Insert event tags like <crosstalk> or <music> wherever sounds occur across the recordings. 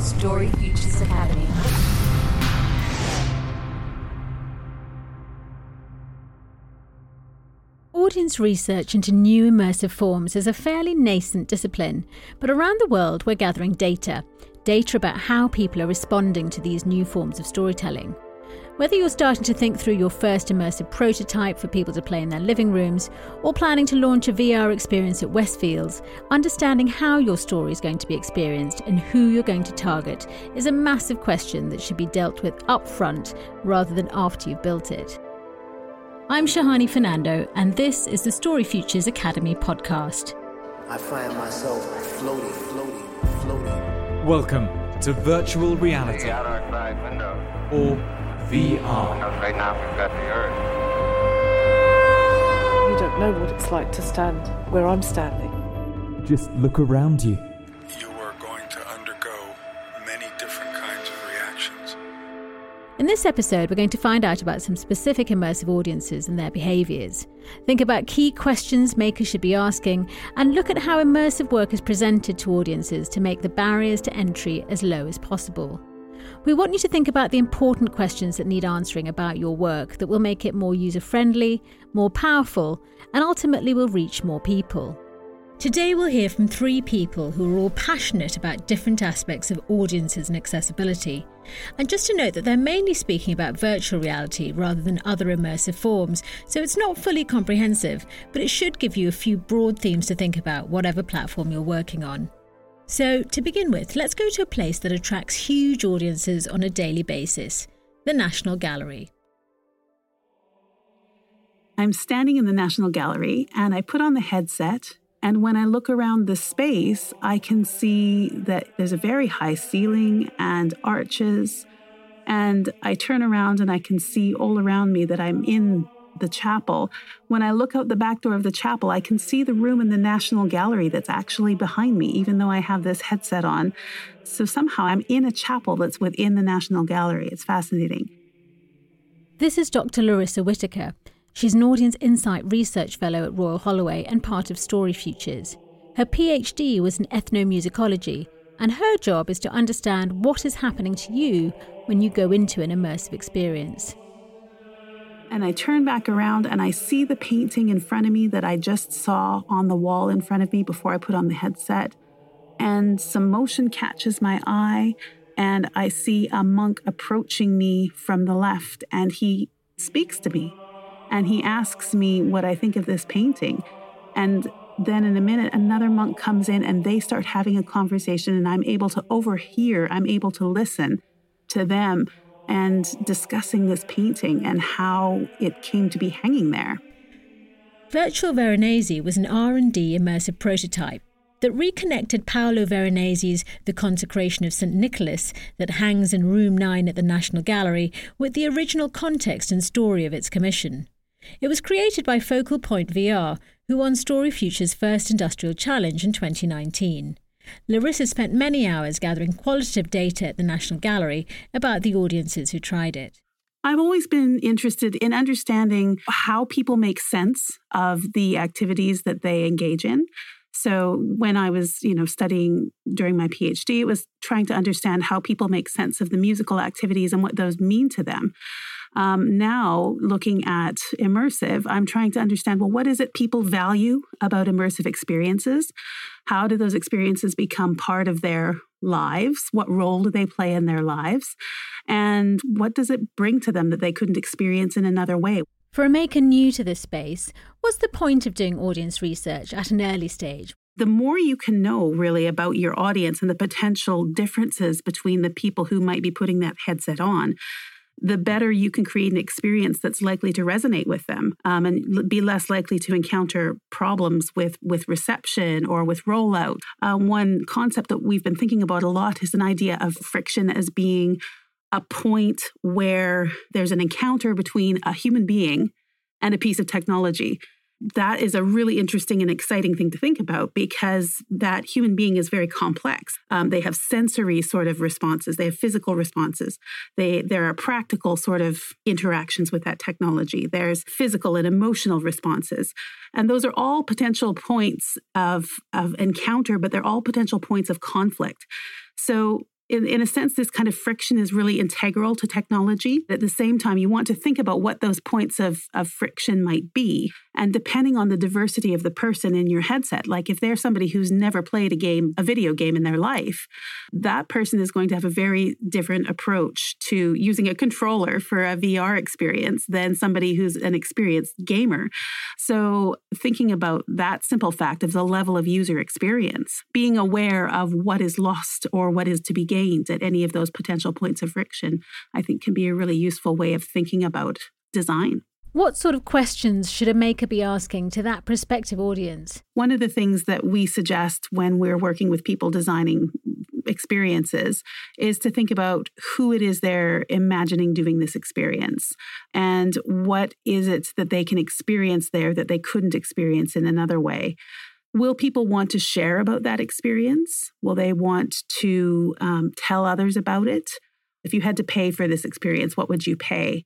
Story Futures Academy. Audience research into new immersive forms is a fairly nascent discipline, but around the world we're gathering data data about how people are responding to these new forms of storytelling. Whether you're starting to think through your first immersive prototype for people to play in their living rooms, or planning to launch a VR experience at Westfields, understanding how your story is going to be experienced and who you're going to target is a massive question that should be dealt with upfront rather than after you've built it. I'm Shehani Fernando, and this is the Story Futures Academy podcast. I find myself floating, floating, floating. Welcome to virtual reality out our side window. or VR. Because right now we've got the Earth. You don't know what it's like to stand where I'm standing. Just look around you. you are going to undergo many different kinds of reactions. In this episode, we're going to find out about some specific immersive audiences and their behaviours. Think about key questions makers should be asking, and look at how immersive work is presented to audiences to make the barriers to entry as low as possible. We want you to think about the important questions that need answering about your work that will make it more user friendly, more powerful, and ultimately will reach more people. Today, we'll hear from three people who are all passionate about different aspects of audiences and accessibility. And just to note that they're mainly speaking about virtual reality rather than other immersive forms, so it's not fully comprehensive, but it should give you a few broad themes to think about, whatever platform you're working on. So, to begin with, let's go to a place that attracts huge audiences on a daily basis the National Gallery. I'm standing in the National Gallery and I put on the headset. And when I look around the space, I can see that there's a very high ceiling and arches. And I turn around and I can see all around me that I'm in the chapel. When I look out the back door of the chapel, I can see the room in the National Gallery that's actually behind me, even though I have this headset on. So somehow I'm in a chapel that's within the National Gallery. It's fascinating. This is Dr. Laryssa Whittaker. She's an Audience Insight Research Fellow at Royal Holloway and part of Story Futures. Her PhD was in ethnomusicology, and her job is to understand what is happening to you when you go into an immersive experience. And I turn back around and I see the painting in front of me that I just saw on the wall in front of me before I put on the headset. And some motion catches my eye, and I see a monk approaching me from the left, and he speaks to me. And he asks me what I think of this painting. And then in a minute, another monk comes in and they start having a conversation, and I'm able to overhear, I'm able to listen to them and discussing this painting and how it came to be hanging there. Virtual Veronese was an R&D immersive prototype that reconnected Paolo Veronese's The Consecration of St. Nicholas that hangs in room 9 at the National Gallery with the original context and story of its commission. It was created by Focal Point VR, who won Story Future's first industrial challenge in 2019. Laryssa spent many hours gathering qualitative data at the National Gallery about the audiences who tried it. I've always been interested in understanding how people make sense of the activities that they engage in. So when I was, you know, studying during my PhD, it was trying to understand how people make sense of the musical activities and what those mean to them. Um, now, looking at immersive, I'm trying to understand well, what is it people value about immersive experiences? How do those experiences become part of their lives? What role do they play in their lives? And what does it bring to them that they couldn't experience in another way? For a maker new to this space, what's the point of doing audience research at an early stage? the more you can know really about your audience and the potential differences between the people who might be putting that headset on, the better you can create an experience that's likely to resonate with them um, and be less likely to encounter problems with, with reception or with rollout. Uh, one concept that we've been thinking about a lot is an idea of friction as being a point where there's an encounter between a human being and a piece of technology. That is a really interesting and exciting thing to think about because that human being is very complex. Um, they have sensory sort of responses, they have physical responses. They there are practical sort of interactions with that technology. There's physical and emotional responses, and those are all potential points of of encounter, but they're all potential points of conflict. So in, in a sense, this kind of friction is really integral to technology. At the same time, you want to think about what those points of, of friction might be. And depending on the diversity of the person in your headset, like if they're somebody who's never played a game, a video game in their life, that person is going to have a very different approach to using a controller for a VR experience than somebody who's an experienced gamer. So, thinking about that simple fact of the level of user experience, being aware of what is lost or what is to be gained at any of those potential points of friction, I think can be a really useful way of thinking about design. What sort of questions should a maker be asking to that prospective audience? One of the things that we suggest when we're working with people designing experiences is to think about who it is they're imagining doing this experience and what is it that they can experience there that they couldn't experience in another way. Will people want to share about that experience? Will they want to um, tell others about it? If you had to pay for this experience, what would you pay?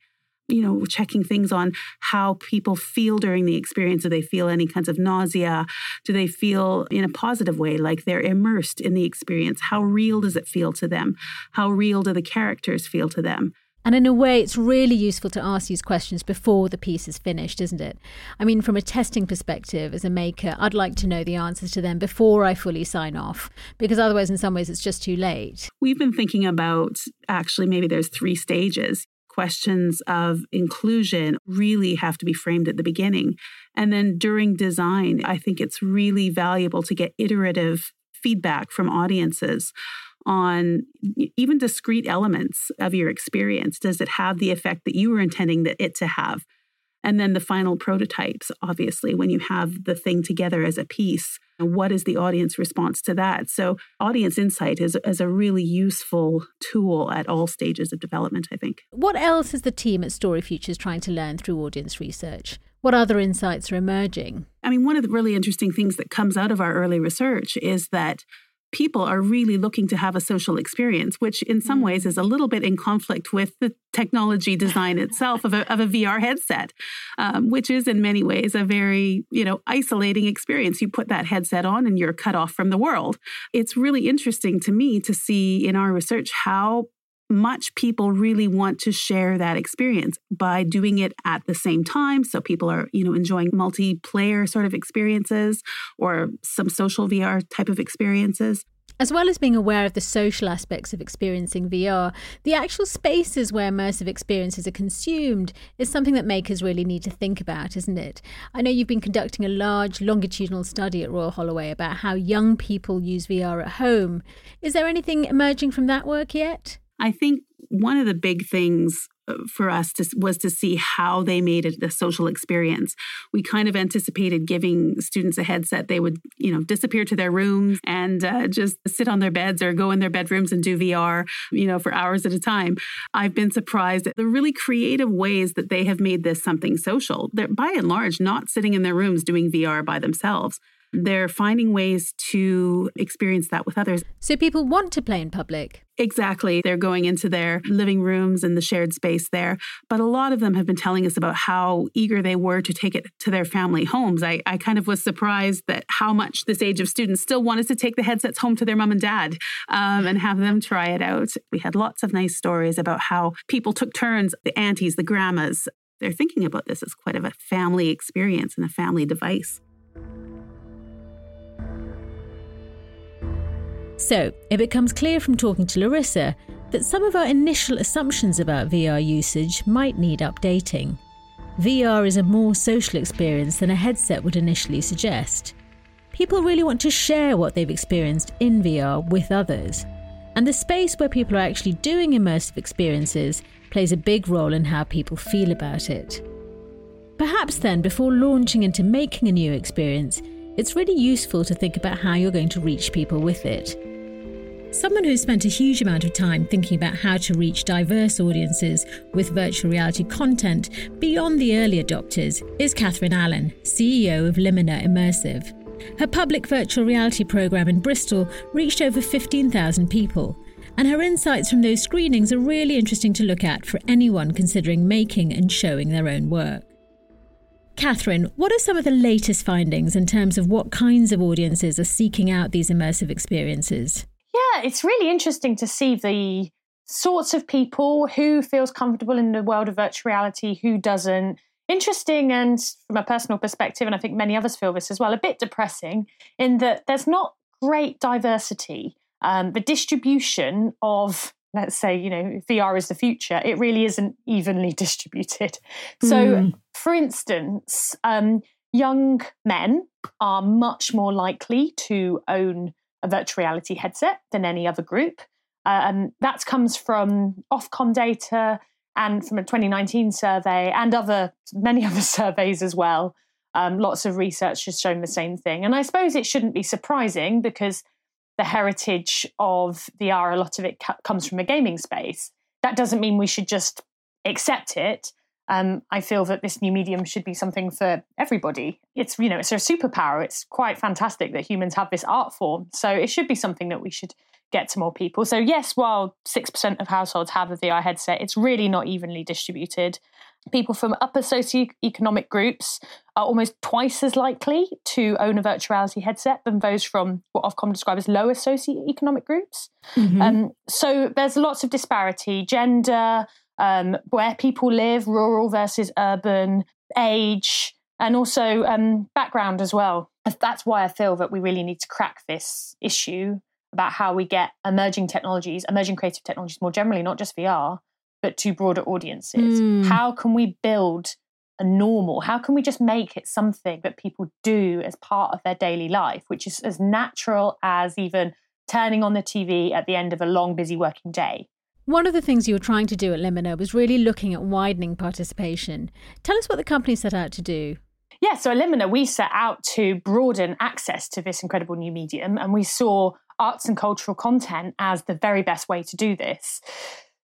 you know, checking things on how people feel during the experience. Do they feel any kinds of nausea? Do they feel in a positive way, like they're immersed in the experience? How real does it feel to them? How real do the characters feel to them? And in a way, it's really useful to ask these questions before the piece is finished, isn't it? I mean, from a testing perspective, as a maker, I'd like to know the answers to them before I fully sign off, because otherwise, in some ways, it's just too late. We've been thinking about actually maybe there's three stages questions of inclusion really have to be framed at the beginning. And then during design, I think it's really valuable to get iterative feedback from audiences on even discrete elements of your experience. Does it have the effect that you were intending that it to have? And then the final prototypes, obviously, when you have the thing together as a piece, what is the audience response to that? So, audience insight is, is a really useful tool at all stages of development, I think. What else is the team at Story Futures trying to learn through audience research? What other insights are emerging? I mean, one of the really interesting things that comes out of our early research is that people are really looking to have a social experience, which in some ways is a little bit in conflict with the technology design itself of a, of a VR headset, um, which is in many ways a very, you know, isolating experience. You put that headset on and you're cut off from the world. It's really interesting to me to see in our research how much people really want to share that experience by doing it at the same time so people are you know enjoying multiplayer sort of experiences or some social VR type of experiences as well as being aware of the social aspects of experiencing VR, the actual spaces where immersive experiences are consumed is something that makers really need to think about, isn't it? I know you've been conducting a large longitudinal study at Royal Holloway about how young people use VR at home. Is there anything emerging from that work yet? I think one of the big things uh, for us to, was to see how they made it a social experience. We kind of anticipated giving students a headset. They would, you know, disappear to their rooms and uh, just sit on their beds or go in their bedrooms and do VR, you know, for hours at a time. I've been surprised at the really creative ways that they have made this something social. They're by and large not sitting in their rooms doing VR by themselves. They're finding ways to experience that with others. So people want to play in public. Exactly. They're going into their living rooms and the shared space there. But a lot of them have been telling us about how eager they were to take it to their family homes. I, I kind of was surprised that how much this age of students still wanted to take the headsets home to their mom and dad um, and have them try it out. We had lots of nice stories about how people took turns, the aunties, the grandmas. They're thinking about this as quite of a family experience and a family device. So, it becomes clear from talking to Laryssa that some of our initial assumptions about VR usage might need updating. VR is a more social experience than a headset would initially suggest. People really want to share what they've experienced in VR with others. And the space where people are actually doing immersive experiences plays a big role in how people feel about it. Perhaps then, before launching into making a new experience, it's really useful to think about how you're going to reach people with it. Someone who's spent a huge amount of time thinking about how to reach diverse audiences with virtual reality content beyond the early adopters is Catherine Allen, CEO of Limina Immersive. Her public virtual reality program in Bristol reached over 15,000 people, and her insights from those screenings are really interesting to look at for anyone considering making and showing their own work. Catherine, what are some of the latest findings in terms of what kinds of audiences are seeking out these immersive experiences? Yeah, it's really interesting to see the sorts of people who feels comfortable in the world of virtual reality, who doesn't. Interesting, and from a personal perspective, and I think many others feel this as well, a bit depressing in that there's not great diversity. Um, the distribution of let's say, you know, VR is the future, it really isn't evenly <laughs> distributed. So, mm. for instance, um, young men are much more likely to own a virtual reality headset than any other group. Um, that comes from Ofcom data and from a 2019 survey and other many <laughs> other surveys as well. Um, lots of research has shown the same thing. And I suppose it shouldn't be surprising because the heritage of VR, a lot of it comes from a gaming space. That doesn't mean we should just accept it. Um, I feel that this new medium should be something for everybody. It's you know it's a superpower. It's quite fantastic that humans have this art form. So it should be something that we should get to more people. So yes, while six percent of households have a VR headset, it's really not evenly distributed. People from upper socioeconomic groups are almost twice as likely to own a virtual reality headset than those from what Ofcom describe as lower socioeconomic groups. Mm-hmm. Um, so there's lots of disparity, gender, um, where people live, rural versus urban, age, and also um, background as well. That's why I feel that we really need to crack this issue about how we get emerging technologies, emerging creative technologies more generally, not just VR, but to broader audiences. Mm. How can we build a normal? How can we just make it something that people do as part of their daily life, which is as natural as even turning on the TV at the end of a long, busy working day? One of the things you were trying to do at Limina was really looking at widening participation. Tell us what the company set out to do. Yeah, so at Limina, we set out to broaden access to this incredible new medium, and we saw arts and cultural content as the very best way to do this.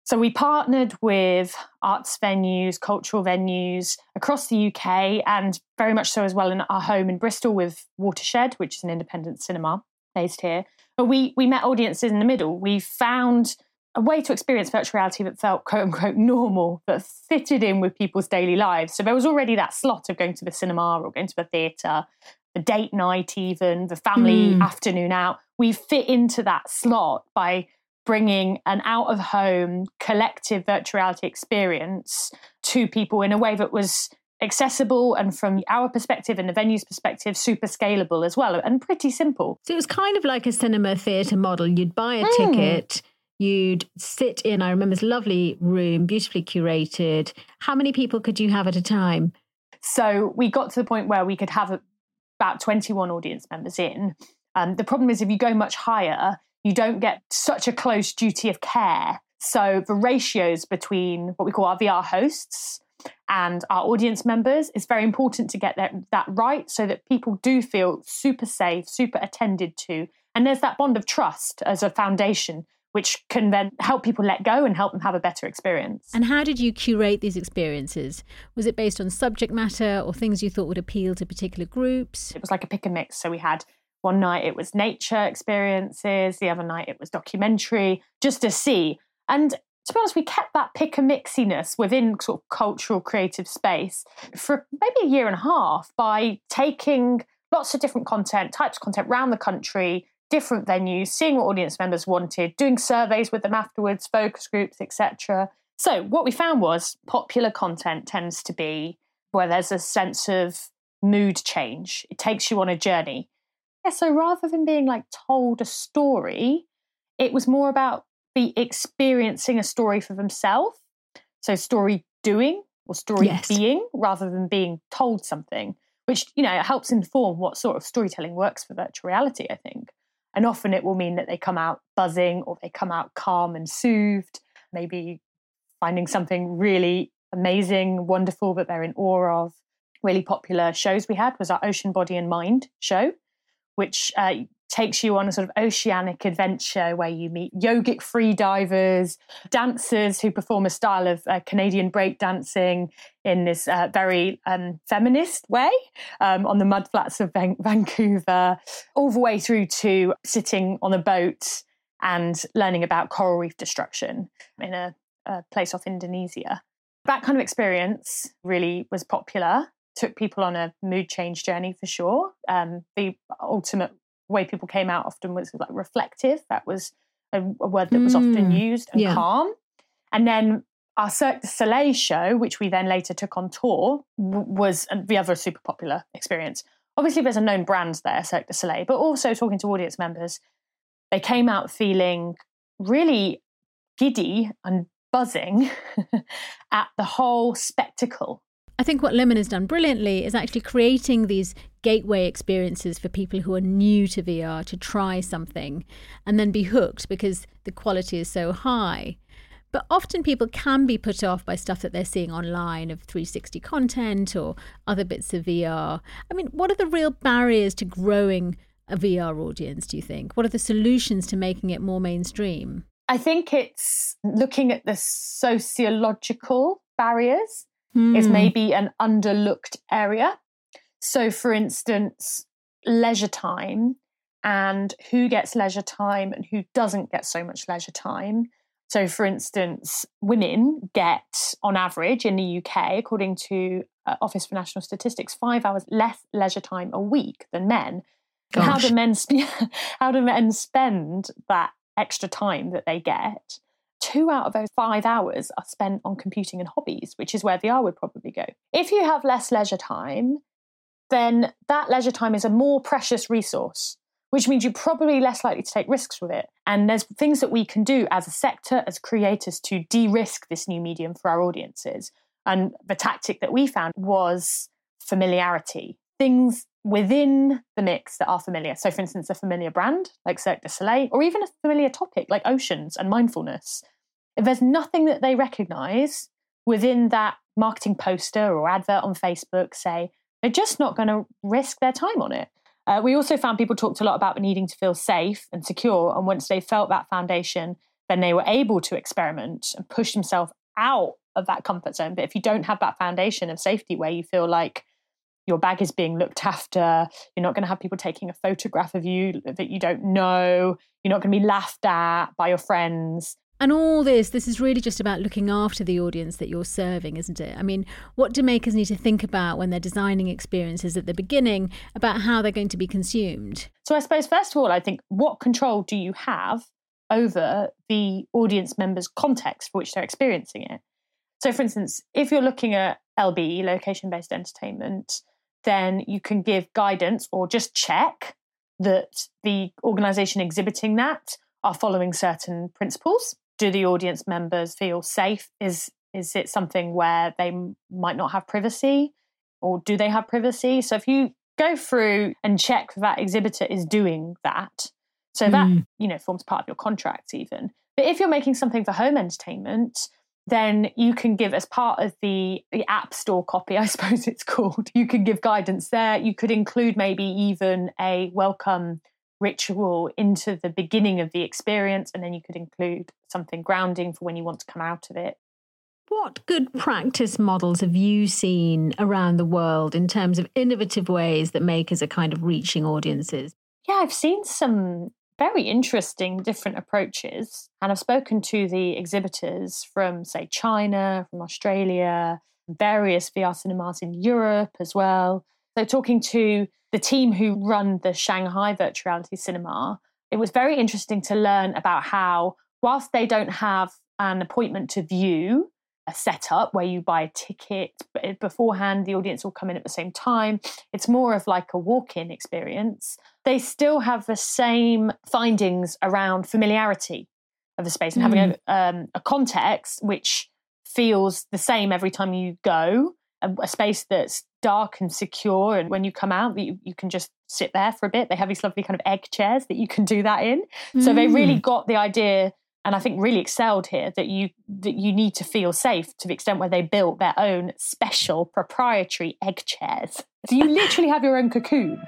So we partnered with arts venues, cultural venues across the UK, and very much so as well in our home in Bristol with Watershed, which is an independent cinema based here. But we we met audiences in the middle. We found a way to experience virtual reality that felt quote unquote normal, that fitted in with people's daily lives. So there was already that slot of going to the cinema or going to the theatre, the date night, even the family mm. afternoon out. We fit into that slot by bringing an out of home collective virtual reality experience to people in a way that was accessible and from our perspective and the venue's perspective super scalable as well and pretty simple so it was kind of like a cinema theatre model you'd buy a mm. ticket you'd sit in i remember this lovely room beautifully curated how many people could you have at a time so we got to the point where we could have about 21 audience members in um, the problem is if you go much higher you don't get such a close duty of care. So the ratios between what we call our VR hosts and our audience members is very important to get that, that right so that people do feel super safe, super attended to. And there's that bond of trust as a foundation, which can then help people let go and help them have a better experience. And how did you curate these experiences? Was it based on subject matter or things you thought would appeal to particular groups? It was like a pick and mix. So we had one night it was nature experiences, the other night it was documentary, just to see. And to be honest, we kept that pick and mixiness within sort of cultural creative space for maybe a year and a half by taking lots of different content, types of content around the country, different venues, seeing what audience members wanted, doing surveys with them afterwards, focus groups, etc. So what we found was popular content tends to be where there's a sense of mood change. It takes you on a journey. Yeah, so rather than being like told a story, it was more about the experiencing a story for themselves. So story doing or story yes. being rather than being told something, which, you know, helps inform what sort of storytelling works for virtual reality, I think. And often it will mean that they come out buzzing or they come out calm and soothed, maybe finding something really amazing, wonderful that they're in awe of. Really popular shows we had was our Ocean Body and Mind show, which uh, takes you on a sort of oceanic adventure where you meet yogic free divers, dancers who perform a style of uh, Canadian breakdancing in this uh, very um, feminist way um, on the mudflats of Van- Vancouver, all the way through to sitting on a boat and learning about coral reef destruction in a, a place off Indonesia. That kind of experience really was popular took people on a mood change journey for sure. Um, the ultimate way people came out often was like reflective. That was a, a word that was mm, often used, and yeah. calm. And then our Cirque du Soleil show, which we then later took on tour, w- was the other super popular experience. Obviously, there's a known brand there, Cirque du Soleil, but also talking to audience members, they came out feeling really giddy and buzzing <laughs> at the whole spectacle I think what Limina has done brilliantly is actually creating these gateway experiences for people who are new to VR to try something and then be hooked because the quality is so high. But often people can be put off by stuff that they're seeing online of 360 content or other bits of VR. I mean, what are the real barriers to growing a VR audience, do you think? What are the solutions to making it more mainstream? I think it's looking at the sociological barriers mm. is hmm. maybe an underlooked area. So, for instance, leisure time and who gets leisure time and who doesn't get so much leisure time. So, for instance, women get, on average in the UK, according to uh, Office for National Statistics, five hours less leisure time a week than men. How do men sp- <laughs> how do men spend that extra time that they get? Two out of those five hours are spent on computing and hobbies, which is where VR would probably go. If you have less leisure time, then that leisure time is a more precious resource, which means you're probably less likely to take risks with it. And there's things that we can do as a sector, as creators, to de risk this new medium for our audiences. And the tactic that we found was familiarity. Things within the mix that are familiar. So, for instance, a familiar brand like Cirque du Soleil, or even a familiar topic like oceans and mindfulness. If there's nothing that they recognize within that marketing poster or advert on Facebook, say, they're just not going to risk their time on it. Uh, we also found people talked a lot about needing to feel safe and secure. And once they felt that foundation, then they were able to experiment and push themselves out of that comfort zone. But if you don't have that foundation of safety where you feel like your bag is being looked after. You're not going to have people taking a photograph of you that you don't know. You're not going to be laughed at by your friends. And all this, this is really just about looking after the audience that you're serving, isn't it? I mean, what do makers need to think about when they're designing experiences at the beginning about how they're going to be consumed? So, I suppose, first of all, I think what control do you have over the audience member's context for which they're experiencing it? So, for instance, if you're looking at LBE, location based entertainment, then you can give guidance or just check that the organization exhibiting that are following certain principles. Do the audience members feel safe? Is is it something where they might not have privacy or do they have privacy? So if you go through and check that exhibitor is doing that, so mm. that you know forms part of your contract even. But if you're making something for home entertainment, then you can give as part of the, the app store copy, <laughs> I suppose it's called, you can give guidance there. You could include maybe even a welcome ritual into the beginning of the experience, and then you could include something grounding for when you want to come out of it. What good practice models have you seen around the world in terms of innovative ways that makers are kind of reaching audiences? Yeah, I've seen some very interesting different approaches. And I've spoken to the exhibitors from, say, China, from Australia, various VR cinemas in Europe as well. So, talking to the team who run the Shanghai Virtual Reality Cinema, it was very interesting to learn about how, whilst they don't have an appointment to view, a setup where you buy a ticket beforehand, the audience will come in at the same time. It's more of like a walk in experience. They still have the same findings around familiarity of the space and mm. having a, um, a context which feels the same every time you go, a, space that's dark and secure. And when you come out, you, you can just sit there for a bit. They have these lovely kind of egg chairs that you can do that in. Mm. So they really mm. got the idea and I think really excelled here that you that you need to feel safe to the extent where they built their own special proprietary egg chairs. So you literally have your own cocoon.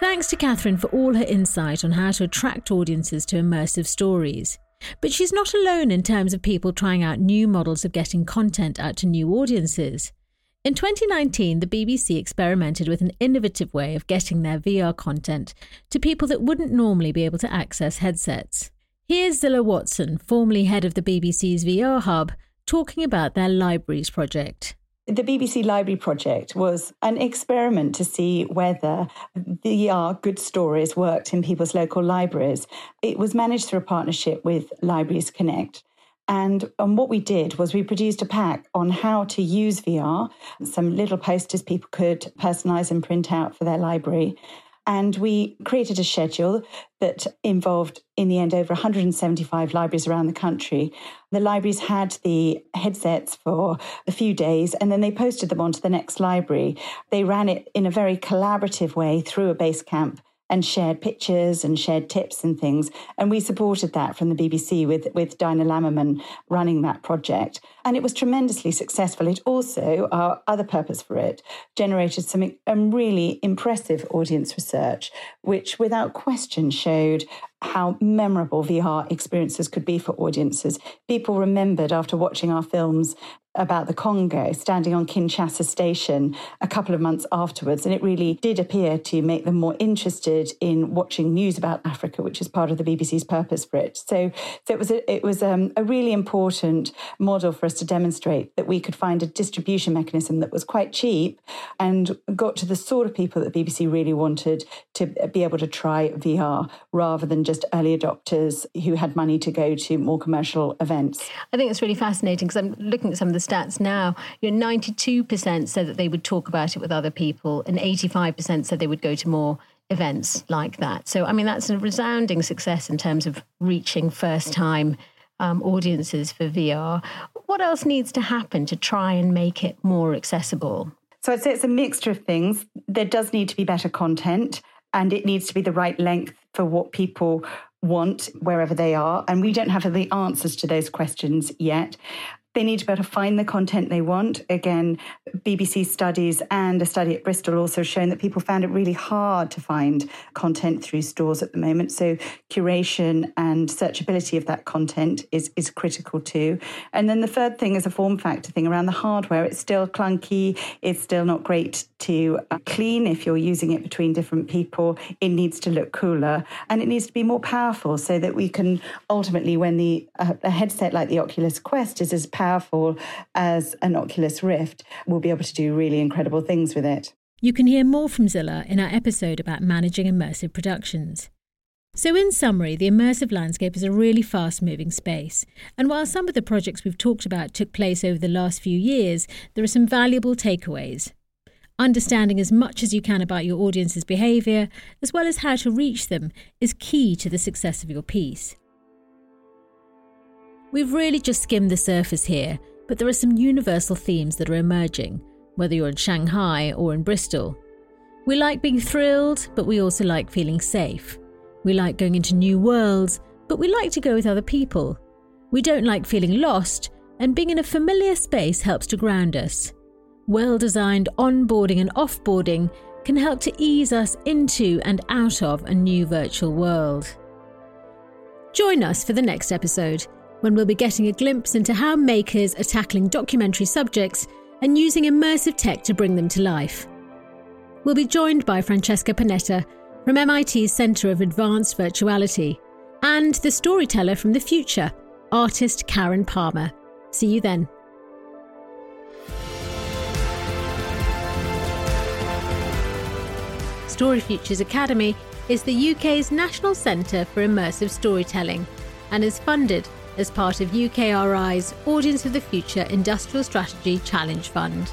Thanks to Catherine for all her insight on how to attract audiences to immersive stories. But she's not alone in terms of people trying out new models of getting content out to new audiences. In 2019, the BBC experimented with an innovative way of getting their VR content to people that wouldn't normally be able to access headsets. Here's Zillah Watson, formerly head of the BBC's VR Hub, talking about their Libraries project. The BBC Library Project was an experiment to see whether VR good stories worked in people's local libraries. It was managed through a partnership with Libraries Connect. And, and what we did was we produced a pack on how to use VR, some little posters people could personalize and print out for their library. And we created a schedule that involved, in the end, over 175 libraries around the country. The libraries had the headsets for a few days and then they posted them onto the next library. They ran it in a very collaborative way through a base camp and shared pictures and shared tips and things. And we supported that from the BBC with, with Dinah Lammerman running that project. And it was tremendously successful. It also, our other purpose for it, generated some um, really impressive audience research, which without question showed how memorable VR experiences could be for audiences. People remembered after watching our films about the Congo, standing on Kinshasa station a couple of months afterwards. And it really did appear to make them more interested in watching news about Africa, which is part of the BBC's purpose for it. So, so it was, a, it was um, a really important model for us to demonstrate that we could find a distribution mechanism that was quite cheap and got to the sort of people that BBC really wanted to be able to try VR rather than just early adopters who had money to go to more commercial events. I think it's really fascinating because I'm looking at some of the stats now. You know, 92% said that they would talk about it with other people, and 85% said they would go to more events like that. So, I mean, that's a resounding success in terms of reaching first time um, audiences for VR. What else needs to happen to try and make it more accessible? So, I'd say it's a mixture of things. There does need to be better content and it needs to be the right length for what people want wherever they are. And we don't have the answers to those questions yet. They need to be able to find the content they want. Again, BBC studies and a study at Bristol also shown that people found it really hard to find content through stores at the moment. So curation and searchability of that content is, is critical too. And then the third thing is a form factor thing around the hardware. It's still clunky. It's still not great to uh, clean if you're using it between different people. It needs to look cooler and it needs to be more powerful so that we can ultimately, when the uh, a headset like the Oculus Quest is as powerful as an Oculus Rift, we'll be able to do really incredible things with it. You can hear more from Zillah in our episode about managing immersive productions. So, in summary, the immersive landscape is a really fast moving space. And while some of the projects we've talked about took place over the last few years, there are some valuable takeaways. Understanding as much as you can about your audience's behaviour, as well as how to reach them, is key to the success of your piece. We've really just skimmed the surface here, but there are some universal themes that are emerging, whether you're in Shanghai or in Bristol. We like being thrilled, but we also like feeling safe. We like going into new worlds, but we like to go with other people. We don't like feeling lost, and being in a familiar space helps to ground us. Well designed onboarding and offboarding can help to ease us into and out of a new virtual world. Join us for the next episode when we'll be getting a glimpse into how makers are tackling documentary subjects and using immersive tech to bring them to life. We'll be joined by Francesca Panetta from MIT's Centre of Advanced Virtuality and the storyteller from the future, artist Karen Palmer. See you then. Story Futures Academy is the UK's national centre for immersive storytelling and is funded as part of UKRI's Audience of the Future Industrial Strategy Challenge Fund.